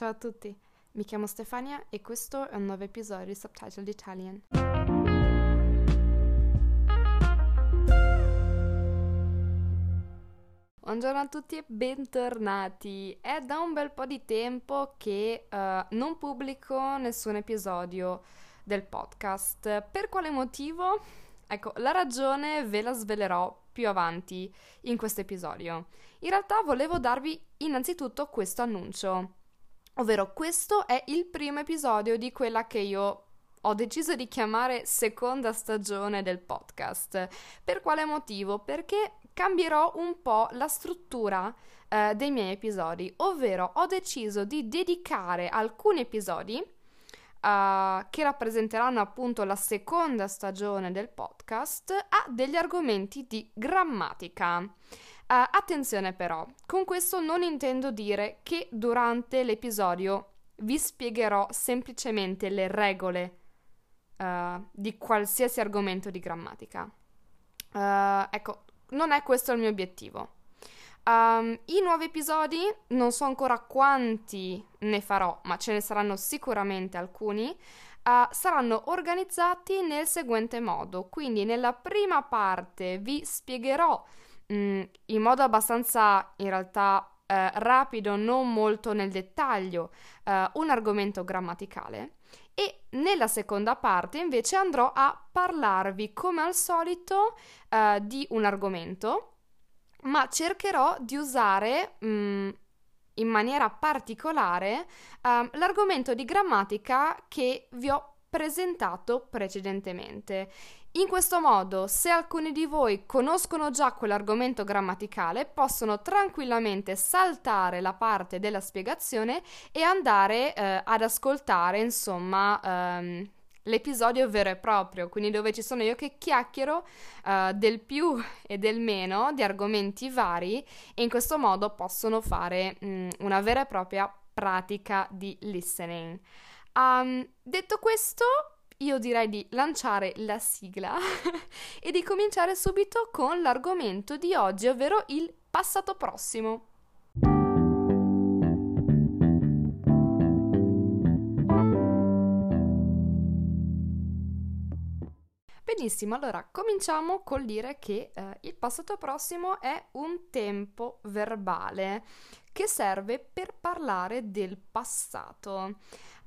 Ciao a tutti, mi chiamo Stefania e questo è un nuovo episodio di Subtitled Italian. Buongiorno a tutti e bentornati. È da un bel po' di tempo che uh, non pubblico nessun episodio del podcast. Per quale motivo? Ecco, la ragione ve la svelerò più avanti in questo episodio. In realtà volevo darvi innanzitutto questo annuncio, ovvero questo è il primo episodio di quella che io ho deciso di chiamare seconda stagione del podcast. Per quale motivo? Perché cambierò un po' la struttura eh, dei miei episodi, ovvero ho deciso di dedicare alcuni episodi uh, che rappresenteranno appunto la seconda stagione del podcast a degli argomenti di grammatica. Uh, attenzione però, con questo non intendo dire che durante l'episodio vi spiegherò semplicemente le regole uh, di qualsiasi argomento di grammatica. Uh, ecco, non è questo il mio obiettivo. Um, I nuovi episodi non so ancora quanti ne farò, ma ce ne saranno sicuramente alcuni. Uh, saranno organizzati nel seguente modo. Quindi, nella prima parte vi spiegherò mh, mm, in modo abbastanza in realtà uh, rapido, non molto nel dettaglio, uh, un argomento grammaticale. E nella seconda parte invece andrò a parlarvi come al solito di un argomento ma cercherò di usare mh, mm, in maniera particolare um, l'argomento di grammatica che vi ho presentato precedentemente. In questo modo, se alcuni di voi conoscono già quell'argomento grammaticale, possono tranquillamente saltare la parte della spiegazione e andare eh, ad ascoltare, insomma, ehm, l'episodio vero e proprio, quindi dove ci sono io che chiacchiero uh, del più e del meno di argomenti vari e in questo modo possono fare mh, una vera e propria pratica di listening. Um, detto questo, io direi di lanciare la sigla e di cominciare subito con l'argomento di oggi, ovvero il passato prossimo. Benissimo, allora cominciamo col dire che eh, il passato prossimo è un tempo verbale che serve per parlare del passato.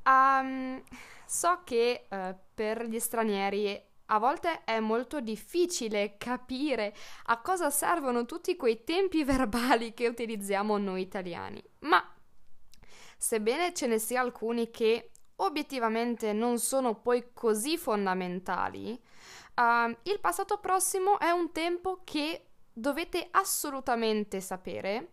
Um, so che uh, per gli stranieri a volte è molto difficile capire a cosa servono tutti quei tempi verbali che utilizziamo noi italiani, ma sebbene ce ne sia alcuni che obiettivamente non sono poi così fondamentali, Uh, il passato prossimo è un tempo che dovete assolutamente sapere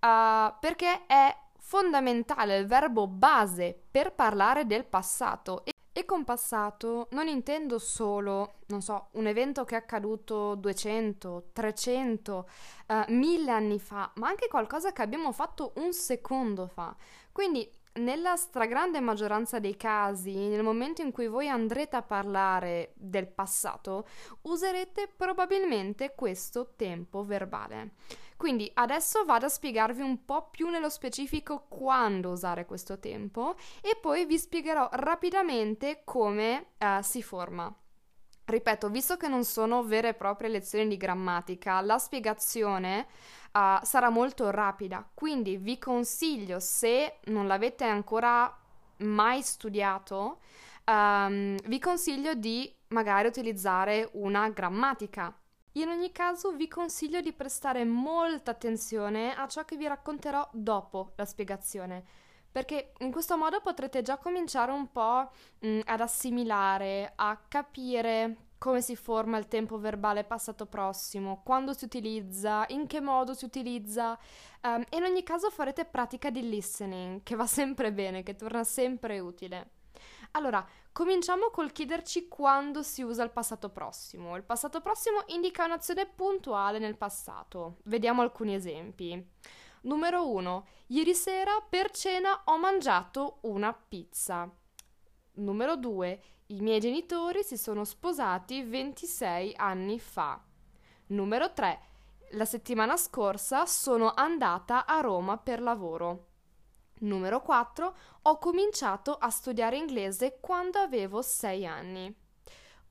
uh, perché è fondamentale il verbo base per parlare del passato. E, con passato non intendo solo, non so, un evento che è accaduto 200, 300, uh, 1000 anni fa, ma anche qualcosa che abbiamo fatto un secondo fa. Quindi nella stragrande maggioranza dei casi, nel momento in cui voi andrete a parlare del passato, userete probabilmente questo tempo verbale. Quindi adesso vado a spiegarvi un po' più nello specifico quando usare questo tempo e poi vi spiegherò rapidamente come uh, si forma. Ripeto, visto che non sono vere e proprie lezioni di grammatica, la spiegazione uh, sarà molto rapida. Quindi vi consiglio, se non l'avete ancora mai studiato, um, vi consiglio di magari utilizzare una grammatica. In ogni caso vi consiglio di prestare molta attenzione a ciò che vi racconterò dopo la spiegazione, perché in questo modo potrete già cominciare un po' mh, ad assimilare, a capire come si forma il tempo verbale passato prossimo, quando si utilizza, in che modo si utilizza um, in ogni caso farete pratica di listening, che va sempre bene, che torna sempre utile. Allora, cominciamo col chiederci quando si usa il passato prossimo. Il passato prossimo indica un'azione puntuale nel passato. Vediamo alcuni esempi. Numero 1. Ieri sera per cena ho mangiato una pizza. Numero 2. I miei genitori si sono sposati 26 anni fa. Numero 3. La settimana scorsa sono andata a Roma per lavoro. Numero 4. Ho cominciato a studiare inglese quando avevo 6 anni.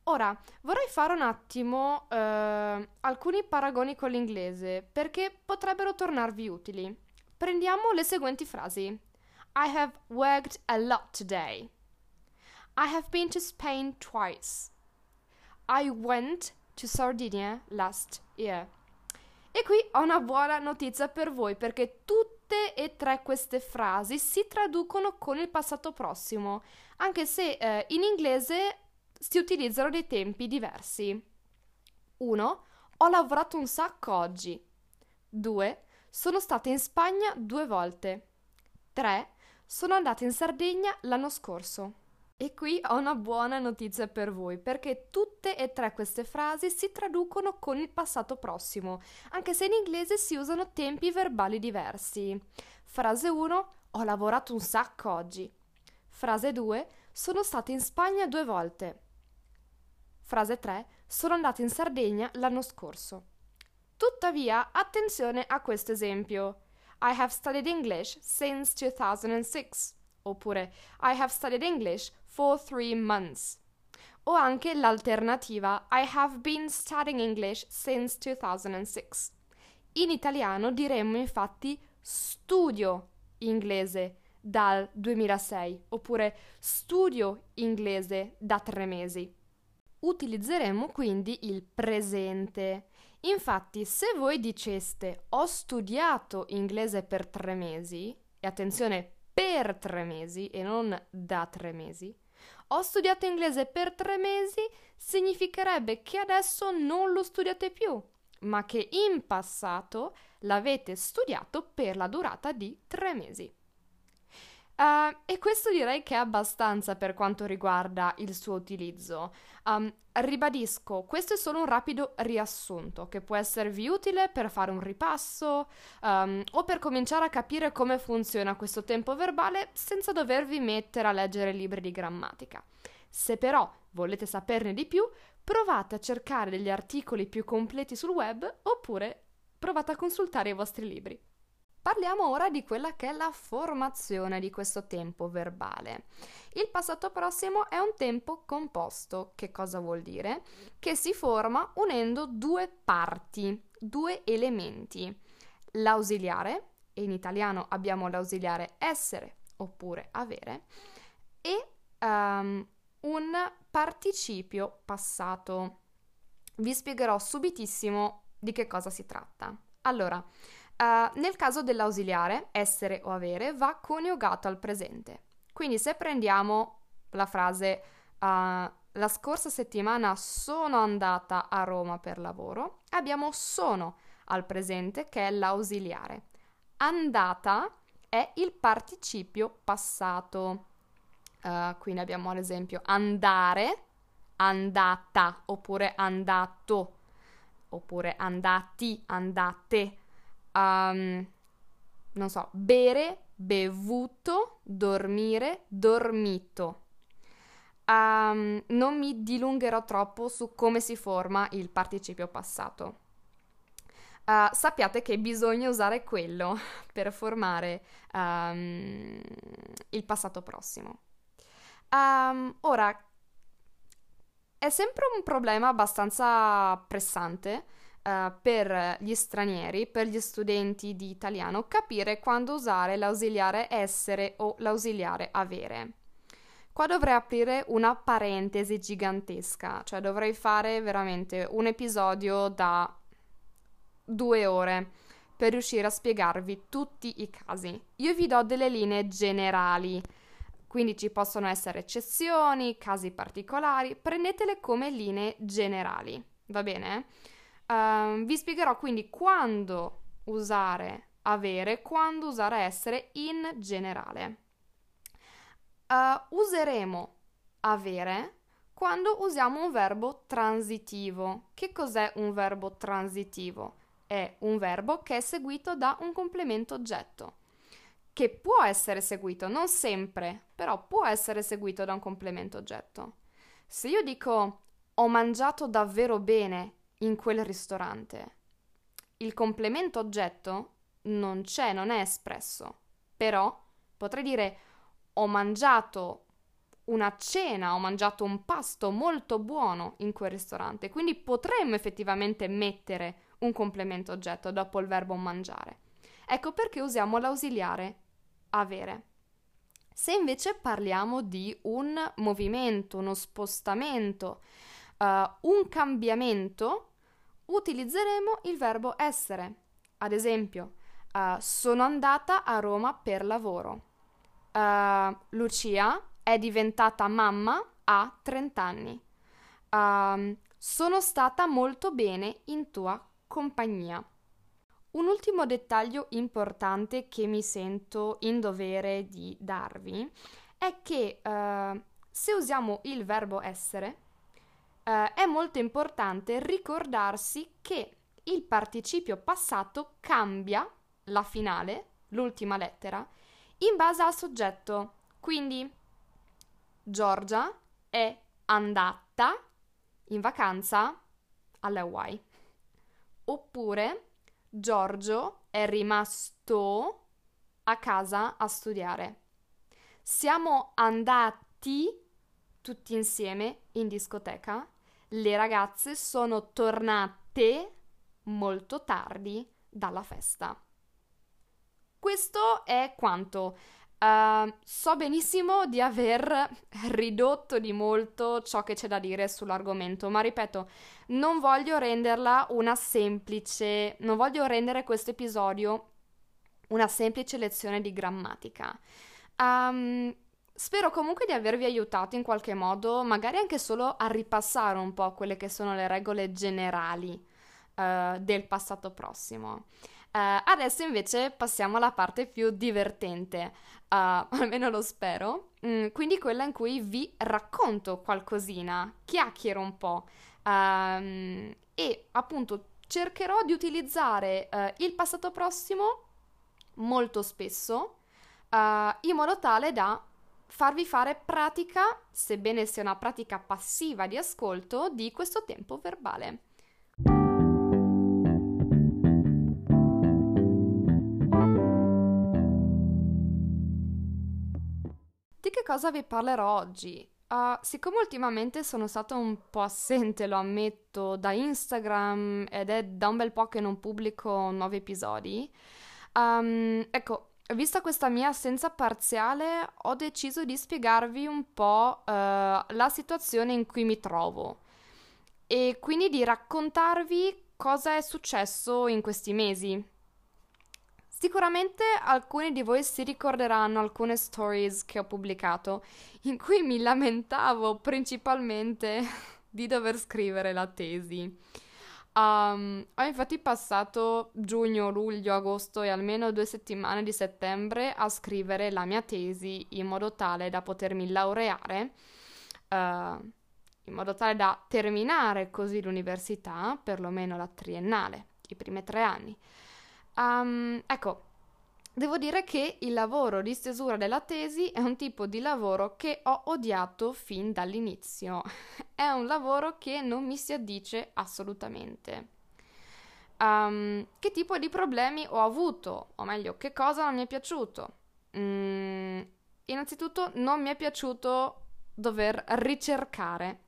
Ora, vorrei fare un attimo eh, alcuni paragoni con l'inglese perché potrebbero tornarvi utili. Prendiamo le seguenti frasi. I have worked a lot today. I have been to Spain twice. I went to Sardinia last year. E qui ho una buona notizia per voi perché tutte e tre queste frasi si traducono con il passato prossimo, anche se eh, in inglese si utilizzano dei tempi diversi. 1. Ho lavorato un sacco oggi. 2. Sono stata in Spagna due volte. 3. Sono andata in Sardegna l'anno scorso. E qui ho una buona notizia per voi, perché tutte e tre queste frasi si traducono con il passato prossimo, anche se in inglese si usano tempi verbali diversi. Frase 1. Ho lavorato un sacco oggi. Frase 2. Sono stata in Spagna due volte. Frase 3. Sono andata in Sardegna l'anno scorso. Tuttavia, attenzione a questo esempio. I have studied English since 2006. Oppure I have studied English for three months. O anche l'alternativa I have been studying English since 2006. In italiano diremmo infatti studio inglese dal 2006 oppure studio inglese da tre mesi utilizzeremo quindi il presente. Infatti, se voi diceste ho studiato inglese per tre mesi, e attenzione, per tre mesi e non da tre mesi, ho studiato inglese per tre mesi significherebbe che adesso non lo studiate più, ma che in passato l'avete studiato per la durata di tre mesi. Uh, e questo direi che è abbastanza per quanto riguarda il suo utilizzo. Um, ribadisco, questo è solo un rapido riassunto che può esservi utile per fare un ripasso um, o per cominciare a capire come funziona questo tempo verbale senza dovervi mettere a leggere libri di grammatica. Se però volete saperne di più, provate a cercare degli articoli più completi sul web oppure provate a consultare i vostri libri. Parliamo ora di quella che è la formazione di questo tempo verbale. Il passato prossimo è un tempo composto. Che cosa vuol dire? Che si forma unendo due parti, due elementi. L'ausiliare, e in italiano abbiamo l'ausiliare essere oppure avere, e um, un participio passato. Vi spiegherò subitissimo di che cosa si tratta. Allora, Uh, nel caso dell'ausiliare, essere o avere, va coniugato al presente. Quindi se prendiamo la frase uh, la scorsa settimana sono andata a Roma per lavoro, abbiamo sono al presente che è l'ausiliare. Andata è il participio passato. Uh, quindi abbiamo ad esempio andare, andata, oppure andato, oppure andati, andate um, non so, bere, bevuto, dormire, dormito. Um, non mi dilungherò troppo su come si forma il participio passato. Uh, sappiate che bisogna usare quello per formare um, il passato prossimo. Um, ora, è sempre un problema abbastanza pressante uh, per gli stranieri, per gli studenti di italiano, capire quando usare l'ausiliare essere o l'ausiliare avere. Qua dovrei aprire una parentesi gigantesca, cioè dovrei fare veramente un episodio da due ore per riuscire a spiegarvi tutti i casi. Io vi do delle linee generali, quindi ci possono essere eccezioni, casi particolari, prendetele come linee generali, va bene? Uh, vi spiegherò quindi quando usare avere, quando usare essere in generale. Uh, useremo avere quando usiamo un verbo transitivo. Che cos'è un verbo transitivo? È un verbo che è seguito da un complemento oggetto, che può essere seguito, non sempre, però può essere seguito da un complemento oggetto. Se io dico ho mangiato davvero bene in quel ristorante. Il complemento oggetto non c'è, non è espresso, però Potrei dire ho mangiato una cena, ho mangiato un pasto molto buono in quel ristorante, quindi potremmo effettivamente mettere un complemento oggetto dopo il verbo mangiare. Ecco perché usiamo l'ausiliare avere. Se invece parliamo di un movimento, uno spostamento, uh, un cambiamento, utilizzeremo il verbo essere. Ad esempio, uh, sono andata a Roma per lavoro. Uh, Lucia è diventata mamma a 30 anni. Uh, sono stata molto bene in tua compagnia. Un ultimo dettaglio importante che mi sento in dovere di darvi è che uh, se usiamo il verbo essere, uh, è molto importante ricordarsi che il participio passato cambia la finale, l'ultima lettera, in base al soggetto. Quindi Giorgia è andata in vacanza alle Hawaii. Oppure Giorgio è rimasto a casa a studiare. Siamo andati tutti insieme in discoteca. Le ragazze sono tornate molto tardi dalla festa. Questo è quanto. Uh, so benissimo di aver ridotto di molto ciò che c'è da dire sull'argomento, ma ripeto, non voglio renderla una semplice, non voglio rendere questo episodio una semplice lezione di grammatica. Um, spero comunque di avervi aiutato in qualche modo, magari anche solo a ripassare un po' quelle che sono le regole generali uh, del passato prossimo. Uh, adesso invece passiamo alla parte più divertente, uh, almeno lo spero, mm, quindi quella in cui vi racconto qualcosina, chiacchiero un po' um, e appunto cercherò di utilizzare uh, il passato prossimo molto spesso in modo tale da farvi fare pratica, sebbene sia una pratica passiva di ascolto, di questo tempo verbale. Di che cosa vi parlerò oggi? Uh, siccome ultimamente sono stata un po' assente, lo ammetto, da Instagram ed è da un bel po' che non pubblico nuovi episodi, um, ecco, vista questa mia assenza parziale, ho deciso di spiegarvi un po' uh, la situazione in cui mi trovo e quindi di raccontarvi cosa è successo in questi mesi. Sicuramente alcuni di voi si ricorderanno alcune stories che ho pubblicato in cui mi lamentavo principalmente di dover scrivere la tesi. Um, ho infatti passato giugno, luglio, agosto e almeno due settimane di settembre a scrivere la mia tesi in modo tale da potermi laureare, uh, in modo tale da terminare così l'università, perlomeno la triennale, i primi tre anni. Um, ecco, devo dire che il lavoro di stesura della tesi è un tipo di lavoro che ho odiato fin dall'inizio. È un lavoro che non mi si addice assolutamente. Um, che tipo di problemi ho avuto? O meglio, che cosa non mi è piaciuto? Mm, innanzitutto non mi è piaciuto dover ricercare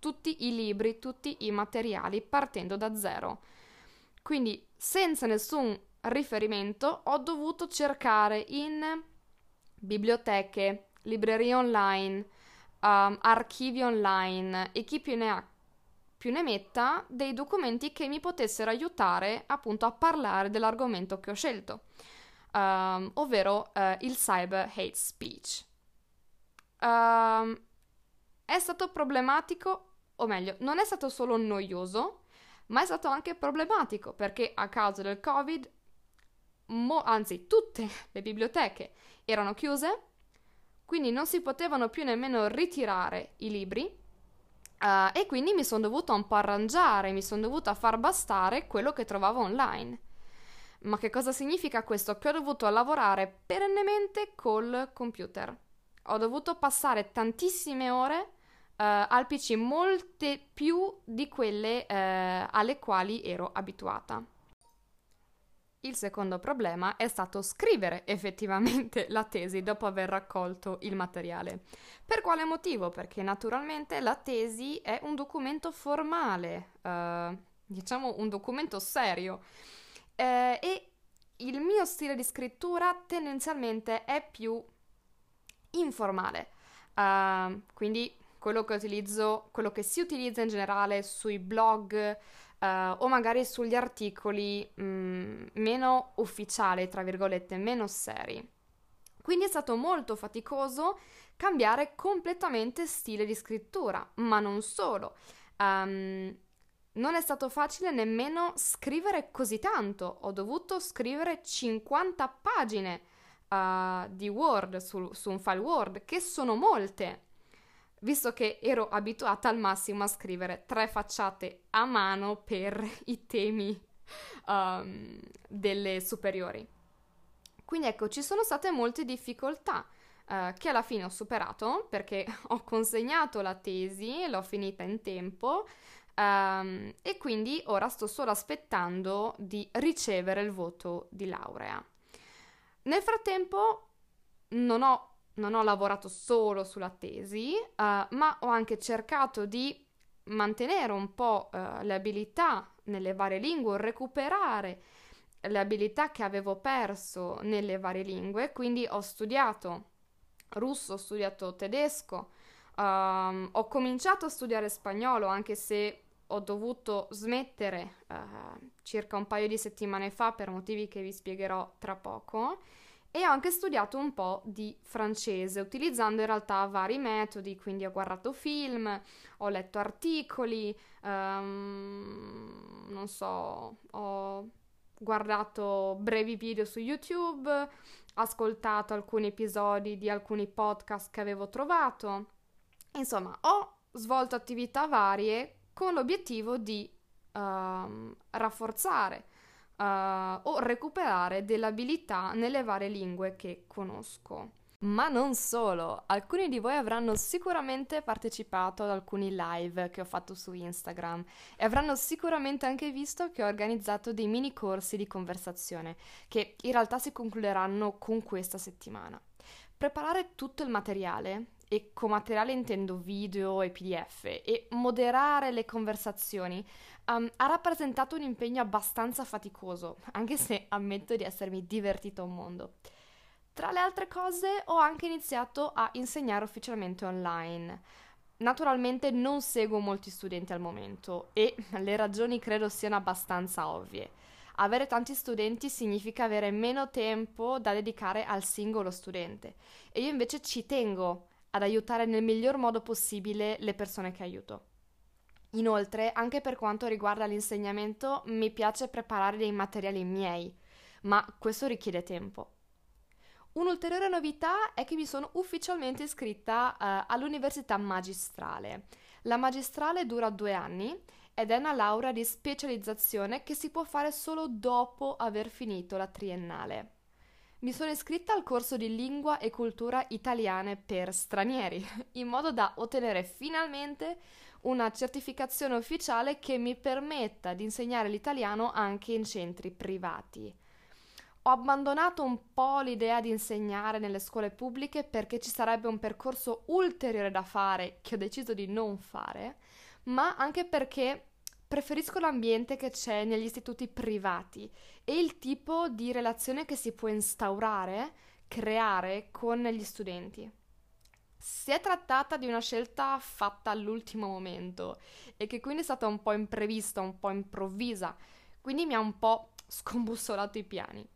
tutti i libri, tutti i materiali partendo da zero. Quindi senza nessun riferimento ho dovuto cercare in biblioteche, librerie online, um, archivi online e chi più ne ha più ne metta dei documenti che mi potessero aiutare appunto a parlare dell'argomento che ho scelto, um, ovvero uh, il cyber hate speech. Um, è stato problematico, o meglio, non è stato solo noioso, ma è stato anche problematico perché a causa del Covid, mo- anzi tutte le biblioteche erano chiuse, quindi non si potevano più nemmeno ritirare i libri uh, e quindi mi sono dovuta un po' arrangiare, mi sono dovuta far bastare quello che trovavo online. Ma che cosa significa questo? Che ho dovuto lavorare perennemente col computer. Ho dovuto passare tantissime ore uh, al PC molte più di quelle uh, alle quali ero abituata. Il secondo problema è stato scrivere effettivamente la tesi dopo aver raccolto il materiale. Per quale motivo? Perché naturalmente la tesi è un documento formale, eh, diciamo un documento serio, eh, e il mio stile di scrittura tendenzialmente è più informale. Uh, quindi quello che utilizzo, quello che si utilizza in generale sui blog uh, o magari sugli articoli mh, mm, meno ufficiali, tra virgolette, meno seri. Quindi è stato molto faticoso cambiare completamente stile di scrittura, ma non solo. Um, non è stato facile nemmeno scrivere così tanto. Ho dovuto scrivere 50 pagine uh, di Word su, su un file Word, che sono molte visto che ero abituata al massimo a scrivere tre facciate a mano per i temi um, delle superiori. Quindi ecco, ci sono state molte difficoltà uh, che alla fine ho superato perché ho consegnato la tesi, l'ho finita in tempo um, e quindi ora sto solo aspettando di ricevere il voto di laurea. Nel frattempo non ho non ho lavorato solo sulla tesi, uh, ma ho anche cercato di mantenere un po' uh, le abilità nelle varie lingue, recuperare le abilità che avevo perso nelle varie lingue, quindi ho studiato russo, ho studiato tedesco, um, ho cominciato a studiare spagnolo anche se ho dovuto smettere uh, circa un paio di settimane fa per motivi che vi spiegherò tra poco e ho anche studiato un po' di francese, utilizzando in realtà vari metodi, quindi ho guardato film, ho letto articoli, um, non so, ho guardato brevi video su YouTube, ascoltato alcuni episodi di alcuni podcast che avevo trovato. Insomma, ho svolto attività varie con l'obiettivo di um, rafforzare uh, o recuperare delle abilità nelle varie lingue che conosco. Ma non solo, alcuni di voi avranno sicuramente partecipato ad alcuni live che ho fatto su Instagram e avranno sicuramente anche visto che ho organizzato dei mini corsi di conversazione che in realtà si concluderanno con questa settimana. Preparare tutto il materiale e con materiale intendo video e PDF e moderare le conversazioni um, ha rappresentato un impegno abbastanza faticoso, anche se ammetto di essermi divertito un mondo. Tra le altre cose ho anche iniziato a insegnare ufficialmente online. Naturalmente non seguo molti studenti al momento e le ragioni credo siano abbastanza ovvie. Avere tanti studenti significa avere meno tempo da dedicare al singolo studente e io invece ci tengo ad aiutare nel miglior modo possibile le persone che aiuto. Inoltre, anche per quanto riguarda l'insegnamento, mi piace preparare dei materiali miei, ma questo richiede tempo. Un'ulteriore novità è che mi sono ufficialmente iscritta uh, all'università magistrale. La magistrale dura due anni ed è una laurea di specializzazione che si può fare solo dopo aver finito la triennale. Mi sono iscritta al corso di lingua e cultura italiane per stranieri, in modo da ottenere finalmente una certificazione ufficiale che mi permetta di insegnare l'italiano anche in centri privati. Ho abbandonato un po' l'idea di insegnare nelle scuole pubbliche perché ci sarebbe un percorso ulteriore da fare che ho deciso di non fare, ma anche perché preferisco l'ambiente che c'è negli istituti privati e il tipo di relazione che si può instaurare, creare con gli studenti. Si è trattata di una scelta fatta all'ultimo momento e che quindi è stata un po' imprevista, un po' improvvisa, quindi mi ha un po' scombussolato i piani.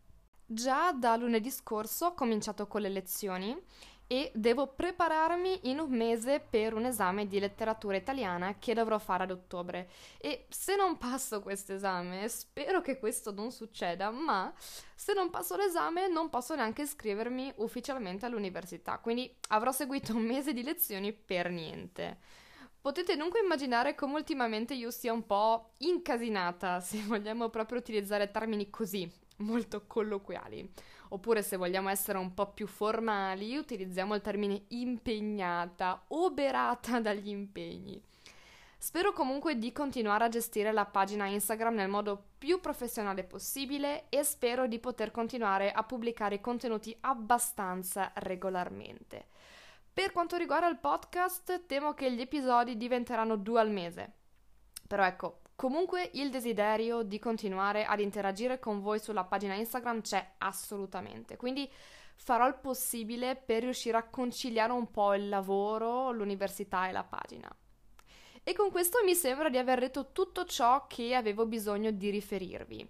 Già da lunedì scorso ho cominciato con le lezioni e devo prepararmi in un mese per un esame di letteratura italiana che dovrò fare ad ottobre. E se non passo questo esame, spero che questo non succeda, ma se non passo l'esame non posso neanche iscrivermi ufficialmente all'università, quindi avrò seguito un mese di lezioni per niente. Potete dunque immaginare come ultimamente io sia un po' incasinata, se vogliamo proprio utilizzare termini così, molto colloquiali. Oppure se vogliamo essere un po' più formali, utilizziamo il termine impegnata, oberata dagli impegni. Spero comunque di continuare a gestire la pagina Instagram nel modo più professionale possibile e spero di poter continuare a pubblicare contenuti abbastanza regolarmente. Per quanto riguarda il podcast, temo che gli episodi diventeranno due al mese. Però ecco, comunque il desiderio di continuare ad interagire con voi sulla pagina Instagram c'è assolutamente. Quindi farò il possibile per riuscire a conciliare un po' il lavoro, l'università e la pagina. E con questo mi sembra di aver detto tutto ciò che avevo bisogno di riferirvi.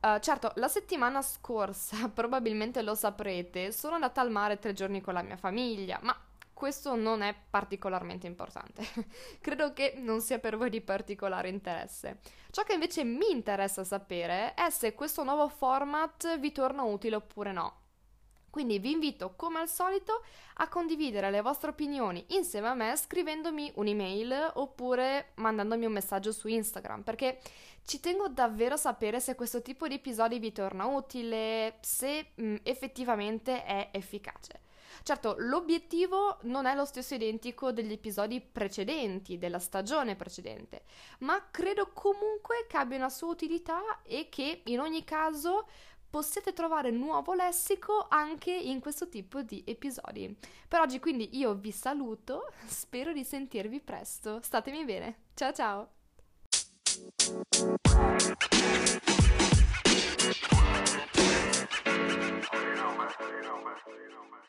Uh, certo, la settimana scorsa, probabilmente lo saprete, sono andata al mare tre giorni con la mia famiglia, ma questo non è particolarmente importante. Credo che non sia per voi di particolare interesse. Ciò che invece mi interessa sapere è se questo nuovo format vi torna utile oppure no. Quindi vi invito come al solito a condividere le vostre opinioni insieme a me scrivendomi un'email oppure mandandomi un messaggio su Instagram perché ci tengo davvero a sapere se questo tipo di episodi vi torna utile, se mh, effettivamente è efficace. Certo, l'obiettivo non è lo stesso identico degli episodi precedenti, della stagione precedente, ma credo comunque che abbia una sua utilità e che in ogni caso possiate trovare nuovo lessico anche in questo tipo di episodi. Per oggi quindi io vi saluto, spero di sentirvi presto, statemi bene, ciao ciao! You know, man. You know, man. You know, man.